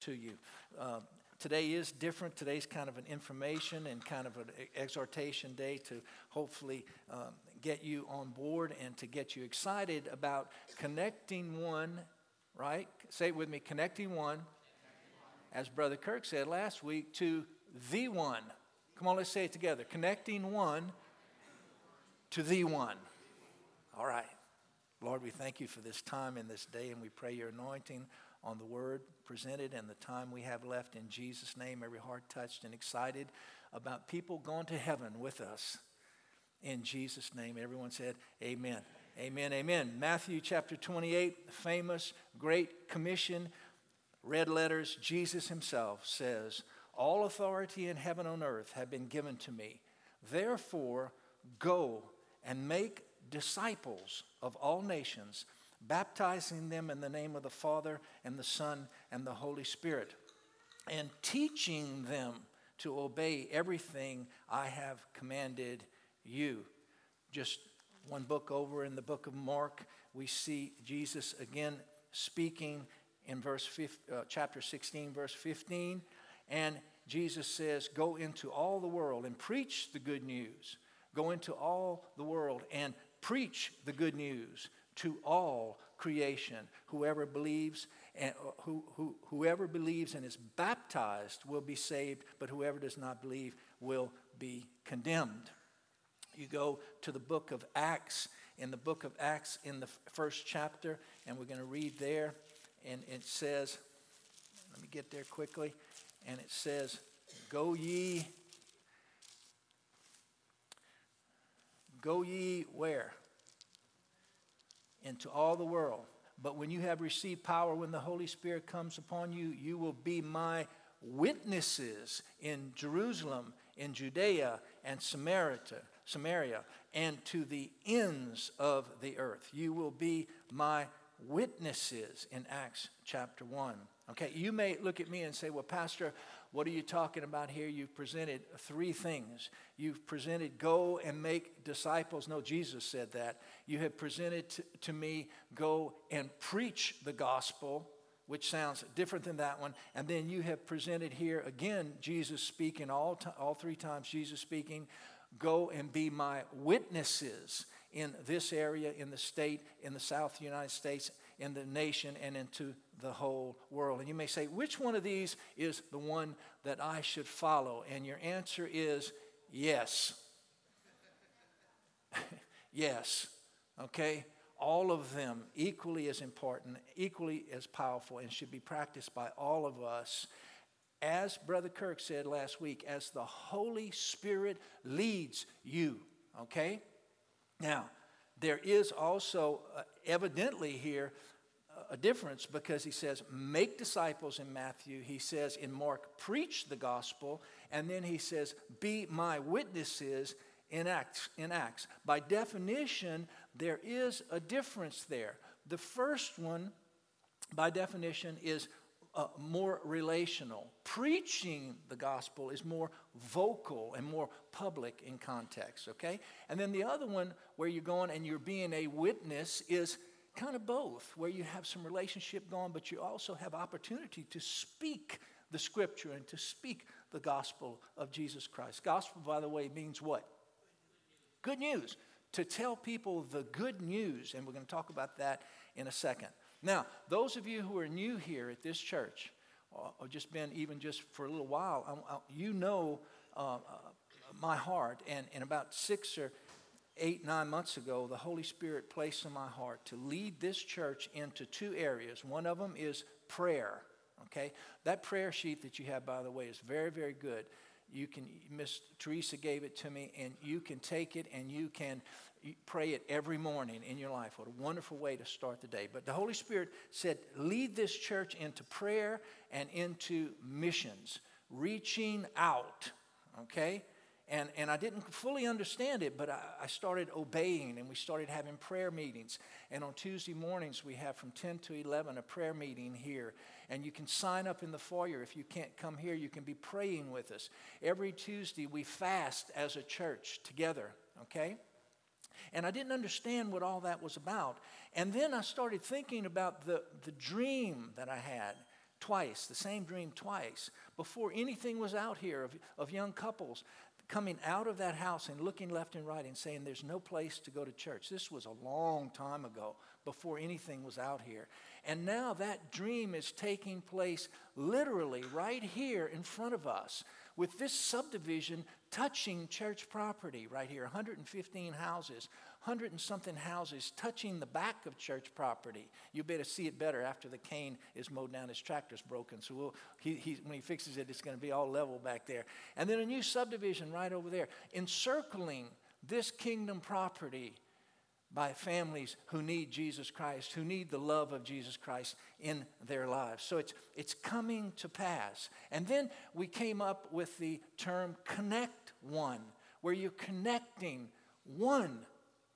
to you. Uh, today is different. Today's kind of an information and kind of an exhortation day to hopefully um, get you on board and to get you excited about connecting one, right? Say it with me connecting one, as Brother Kirk said last week, to the one. Come on, let's say it together. Connecting one to the one. All right. Lord, we thank you for this time and this day, and we pray your anointing on the word presented and the time we have left in Jesus' name. Every heart touched and excited about people going to heaven with us. In Jesus' name, everyone said, Amen. Amen. Amen. Matthew chapter 28, famous Great Commission, red letters, Jesus himself says, All authority in heaven and on earth have been given to me. Therefore, go and make disciples of all nations baptizing them in the name of the Father and the Son and the Holy Spirit, and teaching them to obey everything I have commanded you. Just one book over in the book of Mark, we see Jesus again speaking in verse 15, uh, chapter 16, verse 15, and Jesus says, Go into all the world and preach the good news. Go into all the world and preach the good news to all creation. Whoever believes and uh, who, who, whoever believes and is baptized will be saved, but whoever does not believe will be condemned. You go to the book of Acts, in the book of Acts, in the first chapter, and we're going to read there, and it says, let me get there quickly, and it says, Go ye, go ye where? Into all the world. But when you have received power, when the Holy Spirit comes upon you, you will be my witnesses in Jerusalem, in Judea, and Samaria, Samaria, and to the ends of the earth. You will be my witnesses in Acts chapter 1. Okay, you may look at me and say, Well, Pastor, what are you talking about here? You've presented three things. You've presented go and make disciples. No, Jesus said that. You have presented to, to me go and preach the gospel, which sounds different than that one. And then you have presented here again Jesus speaking, all, t- all three times Jesus speaking, go and be my witnesses in this area, in the state, in the South United States, in the nation, and into the whole world. And you may say, which one of these is the one that I should follow? And your answer is yes. yes. Okay? All of them equally as important, equally as powerful, and should be practiced by all of us. As Brother Kirk said last week, as the Holy Spirit leads you. Okay? Now, there is also uh, evidently here a difference because he says, make disciples in Matthew. He says in Mark, preach the gospel. And then he says, be my witnesses in Acts. In Acts. By definition, there is a difference there. The first one, by definition, is uh, more relational. Preaching the gospel is more vocal and more public in context, okay? And then the other one, where you're going and you're being a witness, is kind of both, where you have some relationship going, but you also have opportunity to speak the scripture and to speak the gospel of Jesus Christ. Gospel, by the way, means what? Good news. To tell people the good news, and we're going to talk about that in a second. Now, those of you who are new here at this church, or just been even just for a little while, you know uh, uh, my heart. And, and about six or eight, nine months ago, the Holy Spirit placed in my heart to lead this church into two areas. One of them is prayer. Okay? That prayer sheet that you have, by the way, is very, very good. You can, Miss Teresa gave it to me, and you can take it and you can pray it every morning in your life. What a wonderful way to start the day. But the Holy Spirit said, lead this church into prayer and into missions, reaching out. Okay? And, and I didn't fully understand it, but I, I, started obeying and we started having prayer meetings. And on Tuesday mornings, we have from 10 to 11 a prayer meeting here. And you can sign up in the foyer. If you can't come here, you can be praying with us. Every Tuesday, we fast as a church together, okay? And I didn't understand what all that was about. And then I started thinking about the, the dream that I had twice, the same dream twice, before anything was out here of, of young couples coming out of that house and looking left and right and saying, There's no place to go to church. This was a long time ago before anything was out here. And now that dream is taking place literally right here in front of us with this subdivision touching church property right here 115 houses, 100 and something houses touching the back of church property. You better see it better after the cane is mowed down, his tractor's broken. So we'll, he, he, when he fixes it, it's going to be all level back there. And then a new subdivision right over there, encircling this kingdom property by families who need Jesus Christ, who need the love of Jesus Christ in their lives. So it's, it's coming to pass. And then we came up with the term connect one, where you're connecting one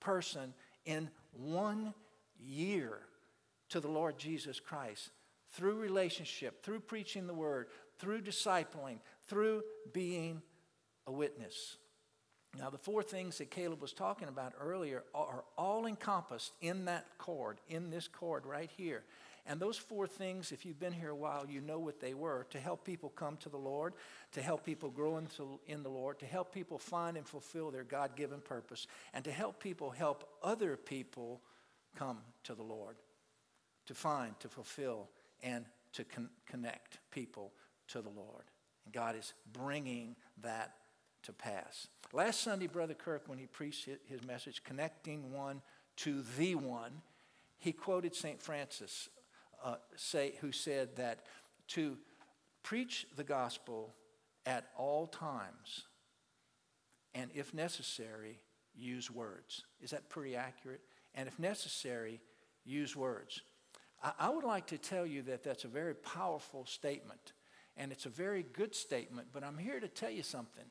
person in one year to the Lord Jesus Christ through relationship, through preaching the word, through discipling, through being a witness. Now, the four things that Caleb was talking about earlier are all encompassed in that cord, in this cord right here. And those four things, if you've been here a while, you know what they were to help people come to the Lord, to help people grow into, in the Lord, to help people find and fulfill their God given purpose, and to help people help other people come to the Lord, to find, to fulfill, and to con- connect people to the Lord. And God is bringing that to pass. Last Sunday, Brother Kirk, when he preached his message, Connecting One to the One, he quoted St. Francis, uh, say, who said that to preach the gospel at all times, and if necessary, use words. Is that pretty accurate? And if necessary, use words. I, I would like to tell you that that's a very powerful statement, and it's a very good statement, but I'm here to tell you something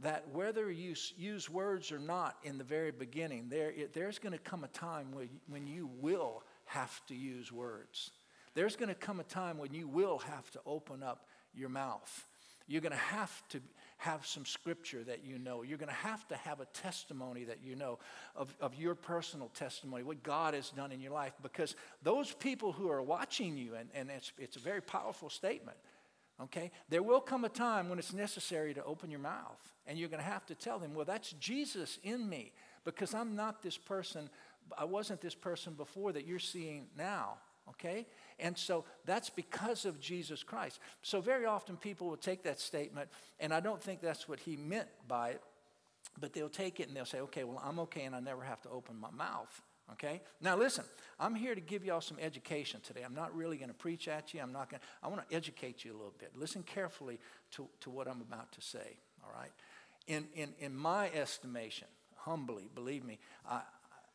that whether you use words or not in the very beginning, there, it, there's going to come a time when, when you will have to use words. There's going to come a time when you will have to open up your mouth. You're going to have to have some scripture that you know. You're going to have to have a testimony that you know of, of your personal testimony, what God has done in your life, because those people who are watching you, and, and it's, it's a very powerful statement, okay? There will come a time when it's necessary to open your mouth, and you're going to have to tell them, well, that's Jesus in me, because I'm not this person, I wasn't this person before that you're seeing now, okay? And so that's because of Jesus Christ. So very often people will take that statement, and I don't think that's what he meant by it, but they'll take it and they'll say, okay, well, I'm okay, and I never have to open my mouth. Okay? Now listen, I'm here to give y'all some education today. I'm not really going to preach at you. I'm not going to, I want to educate you a little bit. Listen carefully to, to what I'm about to say. All right? In, in, in my estimation, humbly, believe me, I,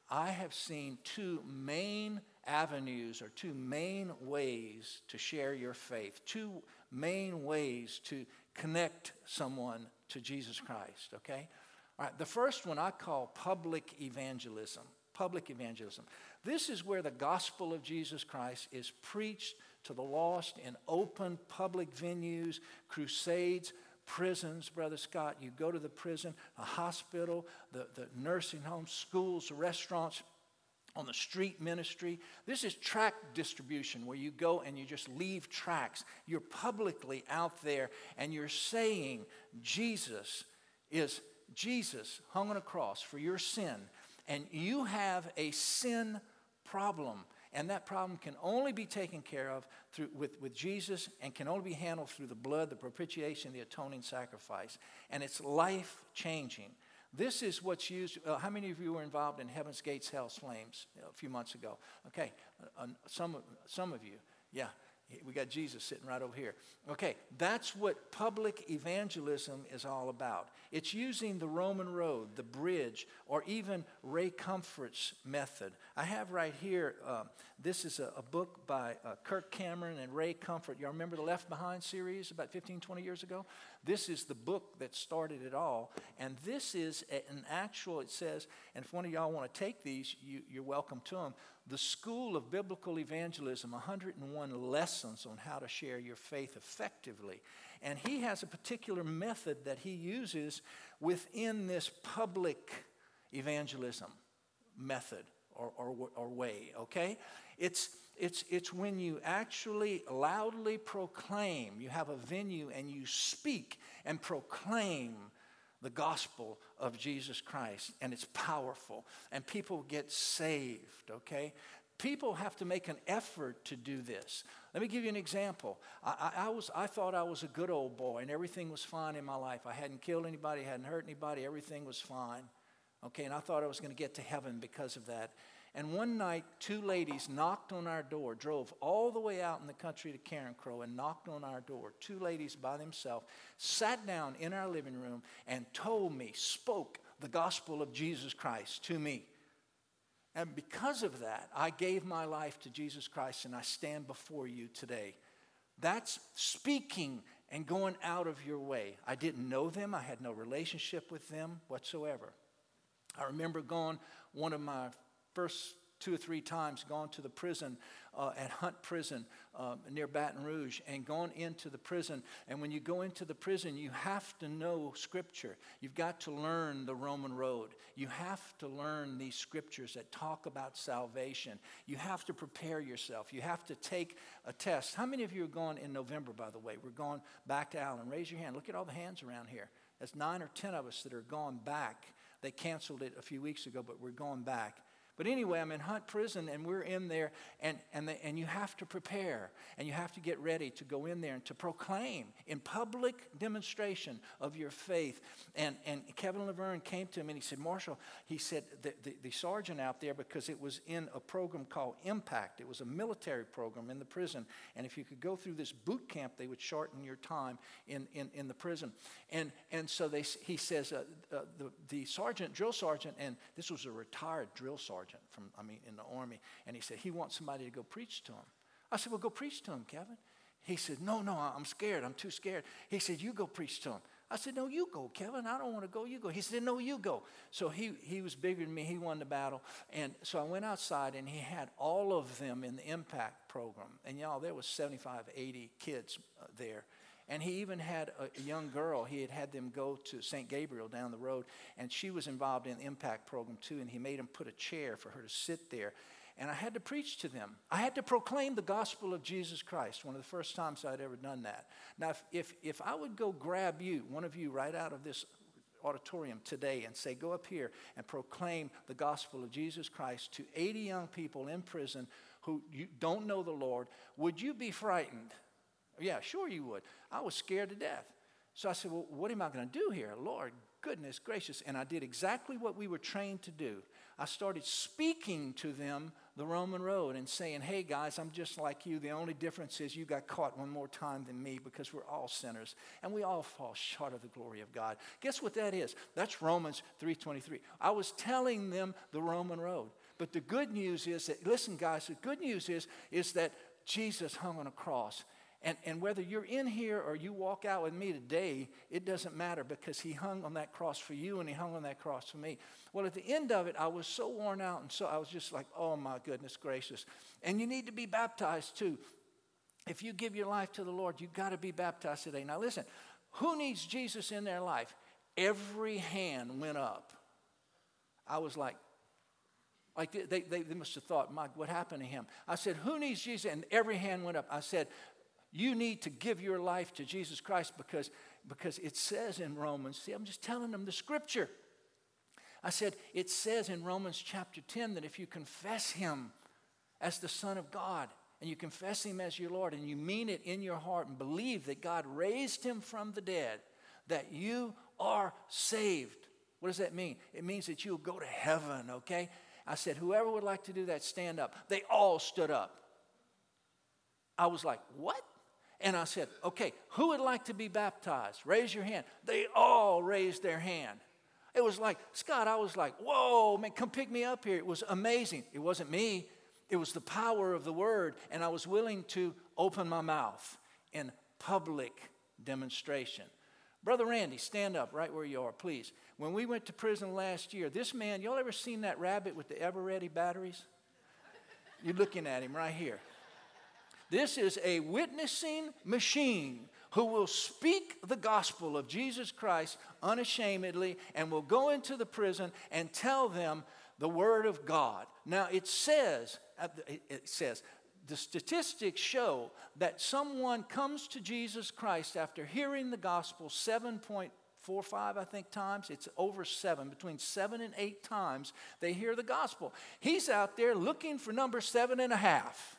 I have seen two main avenues or two main ways to share your faith, two main ways to connect someone to Jesus Christ, okay? All right, the first one I call public evangelism public evangelism. This is where the gospel of Jesus Christ is preached to the lost in open public venues, crusades, prisons, Brother Scott. You go to the prison, a hospital, the, the nursing homes, schools, restaurants, on the street ministry. This is tract distribution where you go and you just leave tracts. You're publicly out there and you're saying Jesus is Jesus hung on a cross for your sin and you have a sin problem. And that problem can only be taken care of through, with, with Jesus and can only be handled through the blood, the propitiation, the atoning sacrifice. And it's life changing. This is what's used. Uh, how many of you were involved in Heaven's Gates, Hell's Flames a few months ago? Okay, uh, uh, some, some of you. Yeah, we got Jesus sitting right over here. Okay, that's what public evangelism is all about. It's using the Roman road, the bridge, or even Ray Comfort's method. I have right here, uh, this is a, a book by uh, Kirk Cameron and Ray Comfort. Y'all remember the Left Behind series about 15, 20 years ago? This is the book that started it all. And this is an actual, it says, and if one of y'all want to take these, you, you're welcome to them. The School of Biblical Evangelism 101 Lessons on How to Share Your Faith Effectively. And he has a particular method that he uses within this public evangelism method or, or, or way, okay? It's, it's, it's when you actually loudly proclaim, you have a venue and you speak and proclaim the gospel of Jesus Christ, and it's powerful, and people get saved, okay? People have to make an effort to do this. Let me give you an example. I, I, I, was, I thought I was a good old boy and everything was fine in my life. I hadn't killed anybody, hadn't hurt anybody, everything was fine. Okay, and I thought I was going to get to heaven because of that. And one night, two ladies knocked on our door, drove all the way out in the country to Carencro and knocked on our door. Two ladies by themselves sat down in our living room and told me, spoke the gospel of Jesus Christ to me. And because of that, I gave my life to Jesus Christ and I stand before you today. That's speaking and going out of your way. I didn't know them, I had no relationship with them whatsoever. I remember going, one of my first two or three times gone to the prison uh, at Hunt Prison uh, near Baton Rouge and gone into the prison. And when you go into the prison, you have to know Scripture. You've got to learn the Roman road. You have to learn these scriptures that talk about salvation. You have to prepare yourself. You have to take a test. How many of you are going in November, by the way? We're going back to Allen. Raise your hand. Look at all the hands around here. There's nine or ten of us that are gone back. They canceled it a few weeks ago, but we're going back. But anyway, I'm in Hunt Prison and we're in there, and, and, the, and you have to prepare and you have to get ready to go in there and to proclaim in public demonstration of your faith. And, and Kevin Laverne came to him and he said, Marshall, he said, the, the, the sergeant out there, because it was in a program called Impact, it was a military program in the prison. And if you could go through this boot camp, they would shorten your time in, in, in the prison. And, and so they, he says, uh, uh, the, the sergeant, drill sergeant, and this was a retired drill sergeant sergeant from, I mean, in the army, and he said he wants somebody to go preach to him. I said, well, go preach to him, Kevin. He said, no, no, I'm scared. I'm too scared. He said, you go preach to him. I said, no, you go, Kevin. I don't want to go. You go. He said, no, you go. So he, he was bigger than me. He won the battle. And so I went outside, and he had all of them in the impact program. And y'all, there was 75, 80 kids uh, there. And he even had a young girl, he had had them go to St. Gabriel down the road, and she was involved in the impact program too, and he made them put a chair for her to sit there. And I had to preach to them. I had to proclaim the gospel of Jesus Christ, one of the first times I'd ever done that. Now, if, if, if I would go grab you, one of you, right out of this auditorium today and say, Go up here and proclaim the gospel of Jesus Christ to 80 young people in prison who don't know the Lord, would you be frightened? Yeah, sure you would. I was scared to death. So I said, Well, what am I going to do here? Lord, goodness gracious. And I did exactly what we were trained to do. I started speaking to them the Roman road and saying, Hey guys, I'm just like you. The only difference is you got caught one more time than me because we're all sinners and we all fall short of the glory of God. Guess what that is? That's Romans 3:23. I was telling them the Roman road. But the good news is that, listen, guys, the good news is, is that Jesus hung on a cross and, and whether you're in here or you walk out with me today, it doesn't matter because he hung on that cross for you and he hung on that cross for me. Well, at the end of it, I was so worn out and so I was just like, oh my goodness gracious. And you need to be baptized too. If you give your life to the Lord, you've got to be baptized today. Now, listen, who needs Jesus in their life? Every hand went up. I was like, like they, they, they must have thought, Mike, what happened to him? I said, Who needs Jesus? And every hand went up. I said, you need to give your life to Jesus Christ because, because it says in Romans, see, I'm just telling them the scripture. I said, it says in Romans chapter 10 that if you confess him as the Son of God and you confess him as your Lord and you mean it in your heart and believe that God raised him from the dead, that you are saved. What does that mean? It means that you'll go to heaven, okay? I said, whoever would like to do that, stand up. They all stood up. I was like, what? And I said, okay, who would like to be baptized? Raise your hand. They all raised their hand. It was like, Scott, I was like, whoa, man, come pick me up here. It was amazing. It wasn't me, it was the power of the word. And I was willing to open my mouth in public demonstration. Brother Randy, stand up right where you are, please. When we went to prison last year, this man, y'all ever seen that rabbit with the ever ready batteries? You're looking at him right here. This is a witnessing machine who will speak the gospel of Jesus Christ unashamedly and will go into the prison and tell them the word of God. Now it says, it says, the statistics show that someone comes to Jesus Christ after hearing the gospel 7.45, I think, times. It's over seven, between seven and eight times they hear the gospel. He's out there looking for number seven and a half.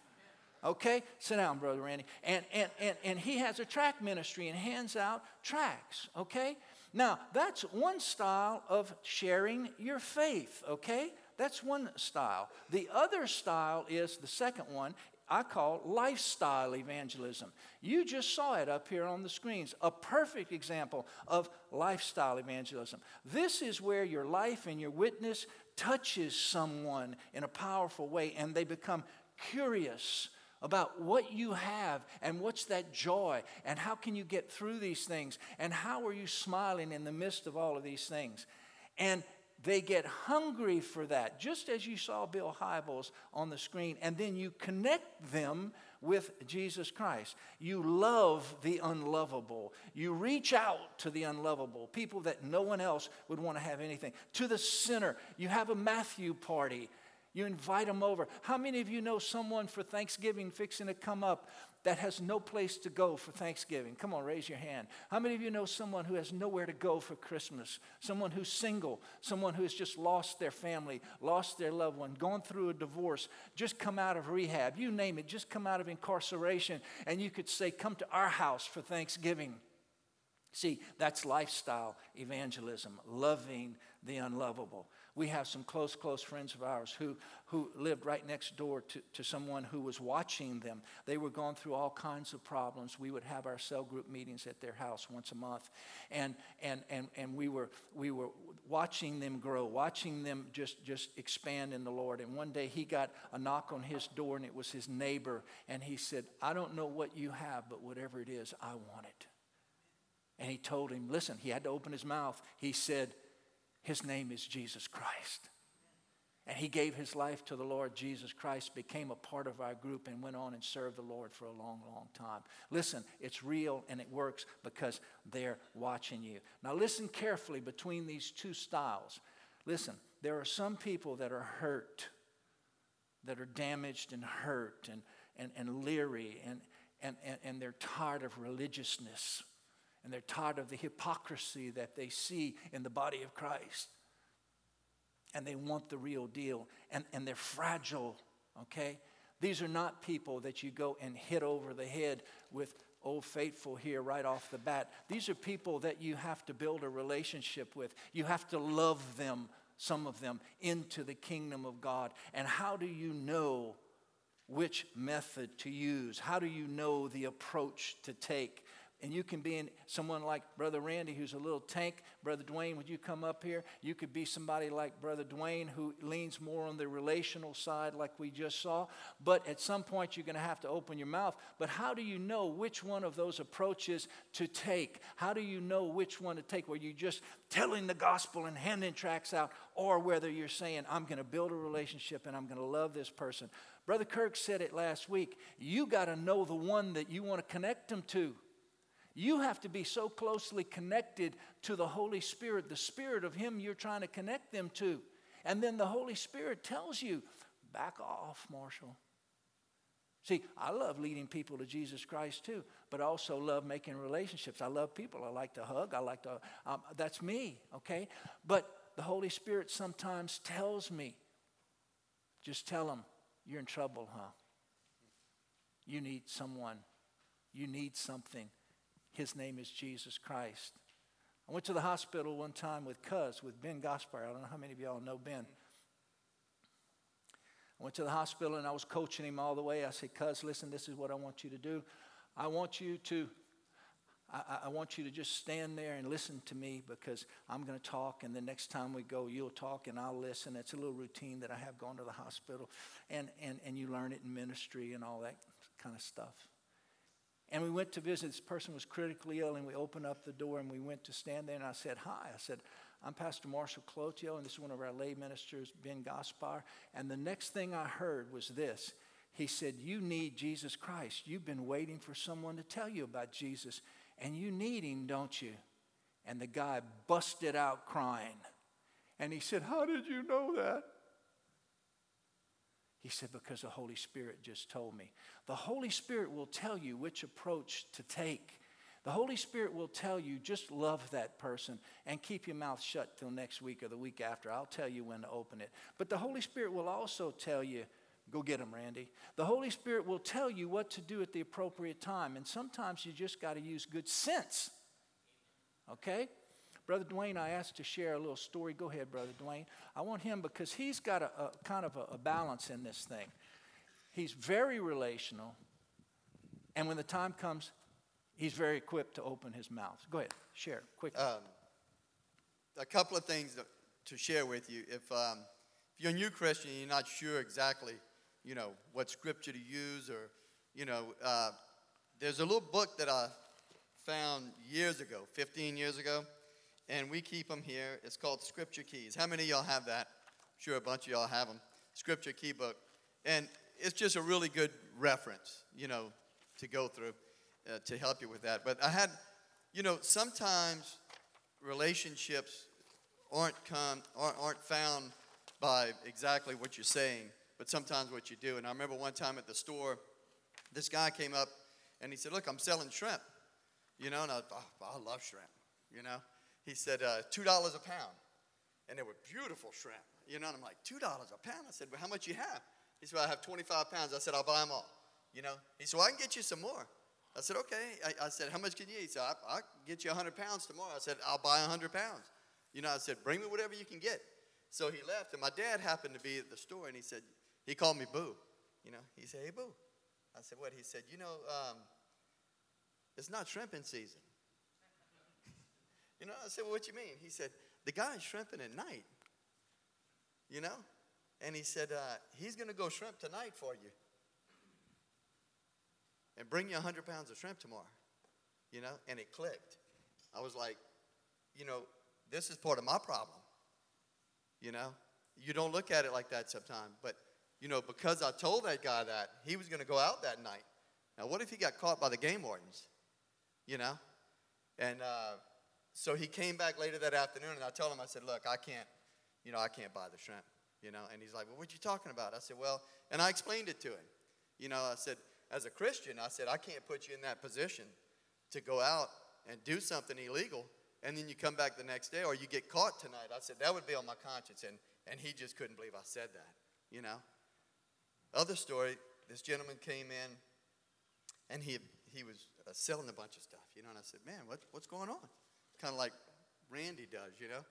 Okay? Sit down, Brother Randy. And, and, and, and he has a track ministry and hands out tracks. Okay? Now, that's one style of sharing your faith. Okay? That's one style. The other style is the second one I call lifestyle evangelism. You just saw it up here on the screens, a perfect example of lifestyle evangelism. This is where your life and your witness touches someone in a powerful way and they become curious about what you have and what's that joy and how can you get through these things and how are you smiling in the midst of all of these things. And they get hungry for that, just as you saw Bill Hybels on the screen, and then you connect them with Jesus Christ. You love the unlovable. You reach out to the unlovable, people that no one else would want to have anything. To the sinner, you have a Matthew party. You invite them over. How many of you know someone for Thanksgiving fixing to come up that has no place to go for Thanksgiving? Come on, raise your hand. How many of you know someone who has nowhere to go for Christmas? Someone who's single, someone who has just lost their family, lost their loved one, gone through a divorce, just come out of rehab, you name it, just come out of incarceration, and you could say, Come to our house for Thanksgiving. See, that's lifestyle evangelism, loving the unlovable. We have some close, close friends of ours who, who lived right next door to, to someone who was watching them. They were going through all kinds of problems. We would have our cell group meetings at their house once a month. And, and, and, and we, were, we were watching them grow, watching them just, just expand in the Lord. And one day he got a knock on his door, and it was his neighbor. And he said, I don't know what you have, but whatever it is, I want it. And he told him, listen, he had to open his mouth. He said, his name is Jesus Christ. And he gave his life to the Lord Jesus Christ, became a part of our group, and went on and served the Lord for a long, long time. Listen, it's real and it works because they're watching you. Now, listen carefully between these two styles. Listen, there are some people that are hurt, that are damaged and hurt and, and, and leery, and, and, and, and they're tired of religiousness and they're tired of the hypocrisy that they see in the body of Christ. And they want the real deal, and, and they're fragile, okay? These are not people that you go and hit over the head with old faithful here right off the bat. These are people that you have to build a relationship with. You have to love them, some of them, into the kingdom of God. And how do you know which method to use? How do you know the approach to take? And you can be in someone like Brother Randy, who's a little tank. Brother Dwayne, would you come up here? You could be somebody like Brother Dwayne, who leans more on the relational side, like we just saw. But at some point, you're going to have to open your mouth. But how do you know which one of those approaches to take? How do you know which one to take? Where you just telling the gospel and handing tracks out, or whether you're saying, I'm going to build a relationship and I'm going to love this person. Brother Kirk said it last week. You got to know the one that you want to connect them to. You have to be so closely connected to the Holy Spirit, the Spirit of Him you're trying to connect them to. And then the Holy Spirit tells you, back off, Marshall. See, I love leading people to Jesus Christ too, but I also love making relationships. I love people. I like to hug. I like to, um, that's me, okay? But the Holy Spirit sometimes tells me, just tell them, you're in trouble, huh? You need someone. You need something. His name is Jesus Christ. I went to the hospital one time with Cuz, with Ben Gaspar. I don't know how many of y'all know Ben. I went to the hospital and I was coaching him all the way. I said, Cuz, listen, this is what I want you to do. I want you to. I, I want you to just stand there and listen to me because I'm going to talk, and the next time we go, you'll talk and I'll listen. It's a little routine that I have going to the hospital, and, and, and you learn it in ministry and all that kind of stuff. And we went to visit. This person was critically ill, and we opened up the door and we went to stand there. And I said, Hi. I said, I'm Pastor Marshall Clotio, and this is one of our lay ministers, Ben Gaspar. And the next thing I heard was this He said, You need Jesus Christ. You've been waiting for someone to tell you about Jesus, and you need him, don't you? And the guy busted out crying. And he said, How did you know that? He said, Because the Holy Spirit just told me. The Holy Spirit will tell you which approach to take. The Holy Spirit will tell you just love that person and keep your mouth shut till next week or the week after. I'll tell you when to open it. But the Holy Spirit will also tell you, go get them, Randy. The Holy Spirit will tell you what to do at the appropriate time. And sometimes you just got to use good sense. Okay? Brother Dwayne, I asked to share a little story. Go ahead, Brother Dwayne. I want him because he's got a, a kind of a, a balance in this thing. He's very relational, and when the time comes, he's very equipped to open his mouth. Go ahead, share quickly. Um, a couple of things to share with you. If, um, if you're a new Christian and you're not sure exactly, you know, what scripture to use, or you know, uh, there's a little book that I found years ago, 15 years ago and we keep them here. It's called Scripture Keys. How many of y'all have that? I'm sure a bunch of y'all have them. Scripture Key Book. And it's just a really good reference, you know, to go through uh, to help you with that. But I had, you know, sometimes relationships aren't come aren't, aren't found by exactly what you're saying, but sometimes what you do. And I remember one time at the store, this guy came up and he said, "Look, I'm selling shrimp," you know, and I, oh, I love shrimp, you know he said, uh, $2 a pound. And they were beautiful shrimp. You know, and I'm like, $2 a pound? I said, well, how much you have? He said, well, I have 25 pounds. I said, I'll buy them all. You know, he said, well, I can get you some more. I said, okay. I, I said, how much can you eat? He said, I, I'll get you 100 pounds tomorrow. I said, I'll buy 100 pounds. You know, I said, bring me whatever you can get. So he left, and my dad happened to be at the store, and he said, he called me Boo. You know, he said, hey, Boo. I said, what? He said, you know, um, it's not shrimping season. You know, I said, well, what you mean? He said, the guy's shrimping at night. You know? And he said, uh, he's going to go shrimp tonight for you. And bring you 100 pounds of shrimp tomorrow. You know? And it clicked. I was like, you know, this is part of my problem. You know? You don't look at it like that sometimes. But, you know, because I told that guy that, he was going to go out that night. Now, what if he got caught by the game wardens? You know? And, uh, so he came back later that afternoon, and I told him, I said, look, I can't, you know, I can't buy the shrimp, you know. And he's like, well, what you talking about? I said, well, and I explained it to him. You know, I said, as a Christian, I said, I can't put you in that position to go out and do something illegal, and then you come back the next day, or you get caught tonight. I said, that would be on my conscience. And, and he just couldn't believe I said that, you know. Other story, this gentleman came in, and he, he was uh, selling a bunch of stuff, you know, and I said, man, what, what's going on? Kind of like Randy does, you know.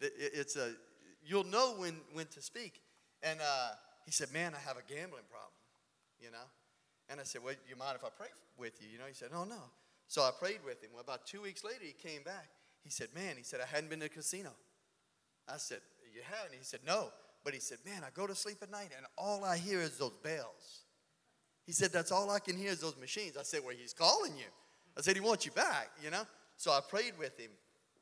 It's a you'll know when when to speak. And uh, he said, "Man, I have a gambling problem," you know. And I said, "Well, you mind if I pray with you?" You know. He said, "No, no." So I prayed with him. Well, about two weeks later, he came back. He said, "Man," he said, "I hadn't been to a casino." I said, "You haven't?" He said, "No." But he said, "Man, I go to sleep at night, and all I hear is those bells." He said, "That's all I can hear is those machines." I said, "Well, he's calling you." I said, "He wants you back," you know. So I prayed with him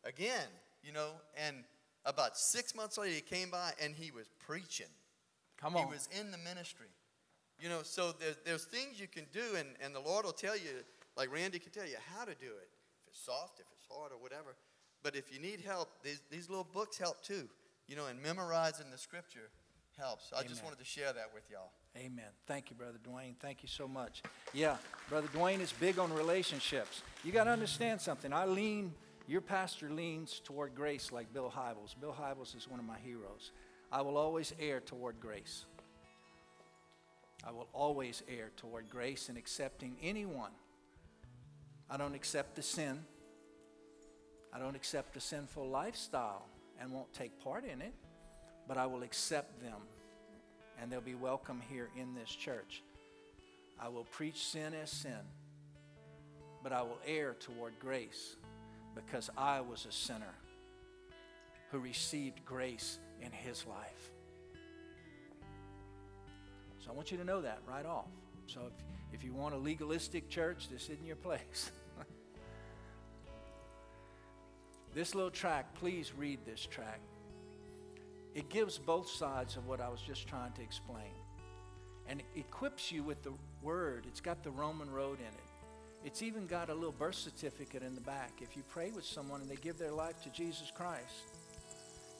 again, you know, and about six months later, he came by and he was preaching. Come on. He was in the ministry. You know, so there's, there's things you can do, and, and the Lord will tell you, like Randy can tell you, how to do it. If it's soft, if it's hard, or whatever. But if you need help, these, these little books help too. You know, and memorizing the scripture helps. I just wanted to share that with y'all. Amen. Thank you, Brother Dwayne. Thank you so much. Yeah, Brother Dwayne is big on relationships. You got to understand something. I lean, your pastor leans toward grace like Bill Hybels. Bill Hybels is one of my heroes. I will always err toward grace. I will always err toward grace and accepting anyone. I don't accept the sin. I don't accept the sinful lifestyle and won't take part in it, but I will accept them and they'll be welcome here in this church. I will preach sin as sin, but I will err toward grace because I was a sinner who received grace in his life. So I want you to know that right off. So if, if you want a legalistic church, this isn't your place. this little track, please read this track. It gives both sides of what I was just trying to explain. And it equips you with the word. It's got the Roman road in it. It's even got a little birth certificate in the back. If you pray with someone and they give their life to Jesus Christ,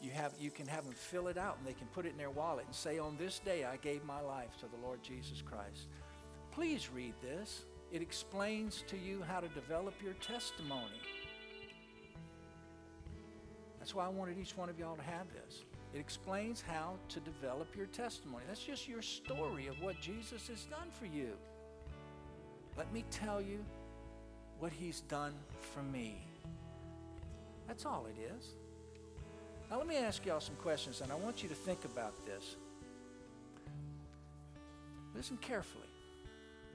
you, have, you can have them fill it out and they can put it in their wallet and say, On this day I gave my life to the Lord Jesus Christ. Please read this. It explains to you how to develop your testimony. That's why I wanted each one of y'all to have this. It explains how to develop your testimony. That's just your story of what Jesus has done for you. Let me tell you what he's done for me. That's all it is. Now, let me ask y'all some questions, and I want you to think about this. Listen carefully.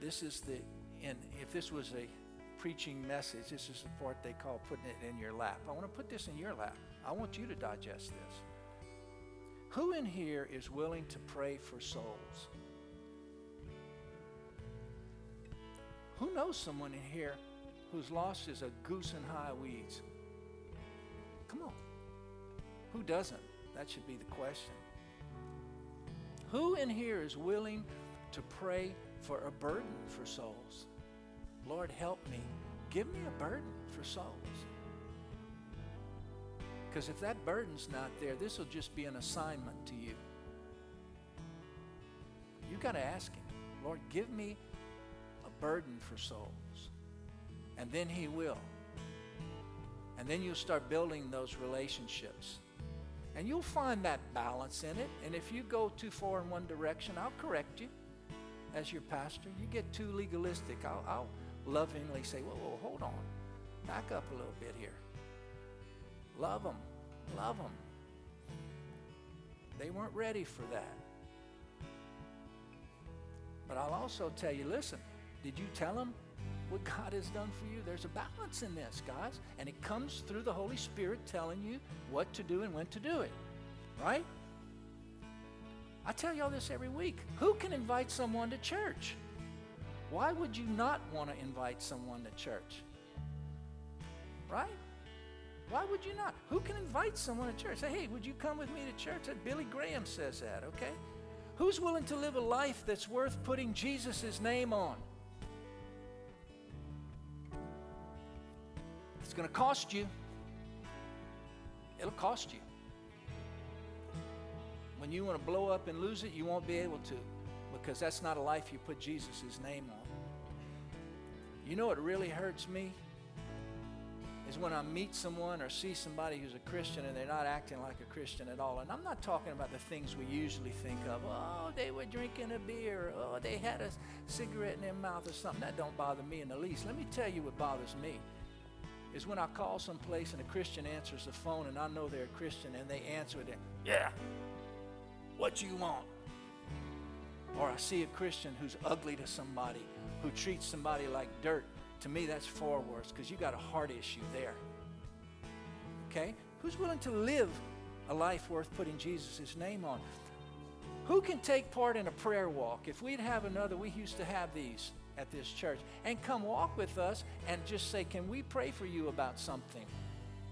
This is the, and if this was a preaching message, this is the part they call putting it in your lap. I want to put this in your lap. I want you to digest this. Who in here is willing to pray for souls? Who knows someone in here who's lost is a goose in high weeds? Come on. Who doesn't? That should be the question. Who in here is willing to pray for a burden for souls? Lord, help me. Give me a burden for souls. Because if that burden's not there, this will just be an assignment to you. You've got to ask Him, Lord, give me a burden for souls. And then He will. And then you'll start building those relationships. And you'll find that balance in it. And if you go too far in one direction, I'll correct you as your pastor. You get too legalistic, I'll, I'll lovingly say, whoa, whoa, hold on. Back up a little bit here. Love them. Love them. They weren't ready for that. But I'll also tell you listen, did you tell them what God has done for you? There's a balance in this, guys. And it comes through the Holy Spirit telling you what to do and when to do it. Right? I tell y'all this every week. Who can invite someone to church? Why would you not want to invite someone to church? Right? Why would you not? Who can invite someone to church? Say, hey, would you come with me to church? That Billy Graham says that, okay? Who's willing to live a life that's worth putting Jesus' name on? It's going to cost you. It'll cost you. When you want to blow up and lose it, you won't be able to because that's not a life you put Jesus' name on. You know what really hurts me? Is when I meet someone or see somebody who's a Christian and they're not acting like a Christian at all. And I'm not talking about the things we usually think of. Oh, they were drinking a beer. Oh, they had a cigarette in their mouth or something. That don't bother me in the least. Let me tell you what bothers me is when I call someplace and a Christian answers the phone and I know they're a Christian and they answer it, yeah, what you want? Or I see a Christian who's ugly to somebody, who treats somebody like dirt to me, that's far worse because you got a heart issue there. Okay? Who's willing to live a life worth putting Jesus' name on? Who can take part in a prayer walk? If we'd have another, we used to have these at this church, and come walk with us and just say, Can we pray for you about something?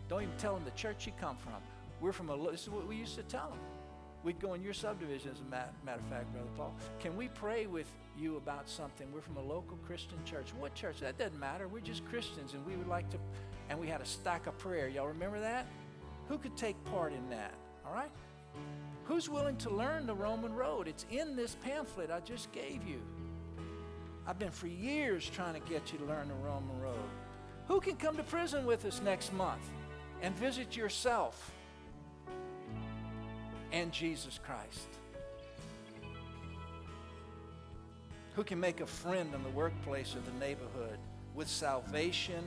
Don't even tell them the church you come from. We're from a, this is what we used to tell them. We'd go in your subdivision, as a matter, of fact, Brother Paul. Can we pray with you about something? We're from a local Christian church. What church? That doesn't matter. We're just Christians, and we would like to. And we had a stack of prayer. Y'all remember that? Who could take part in that? All right? Who's willing to learn the Roman road? It's in this pamphlet I just gave you. I've been for years trying to get you to learn the Roman road. Who can come to prison with us next month and visit yourself? And Jesus Christ. Who can make a friend in the workplace or the neighborhood with salvation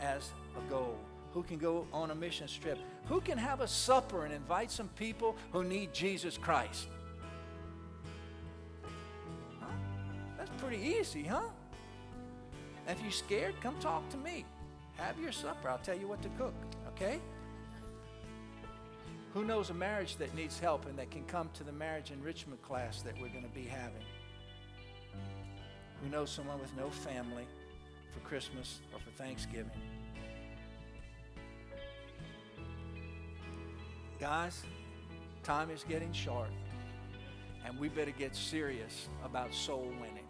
as a goal? Who can go on a mission trip? Who can have a supper and invite some people who need Jesus Christ? That's pretty easy, huh? If you're scared, come talk to me. Have your supper. I'll tell you what to cook, okay? Who knows a marriage that needs help and that can come to the marriage enrichment class that we're going to be having? Who knows someone with no family for Christmas or for Thanksgiving? Guys, time is getting short, and we better get serious about soul winning.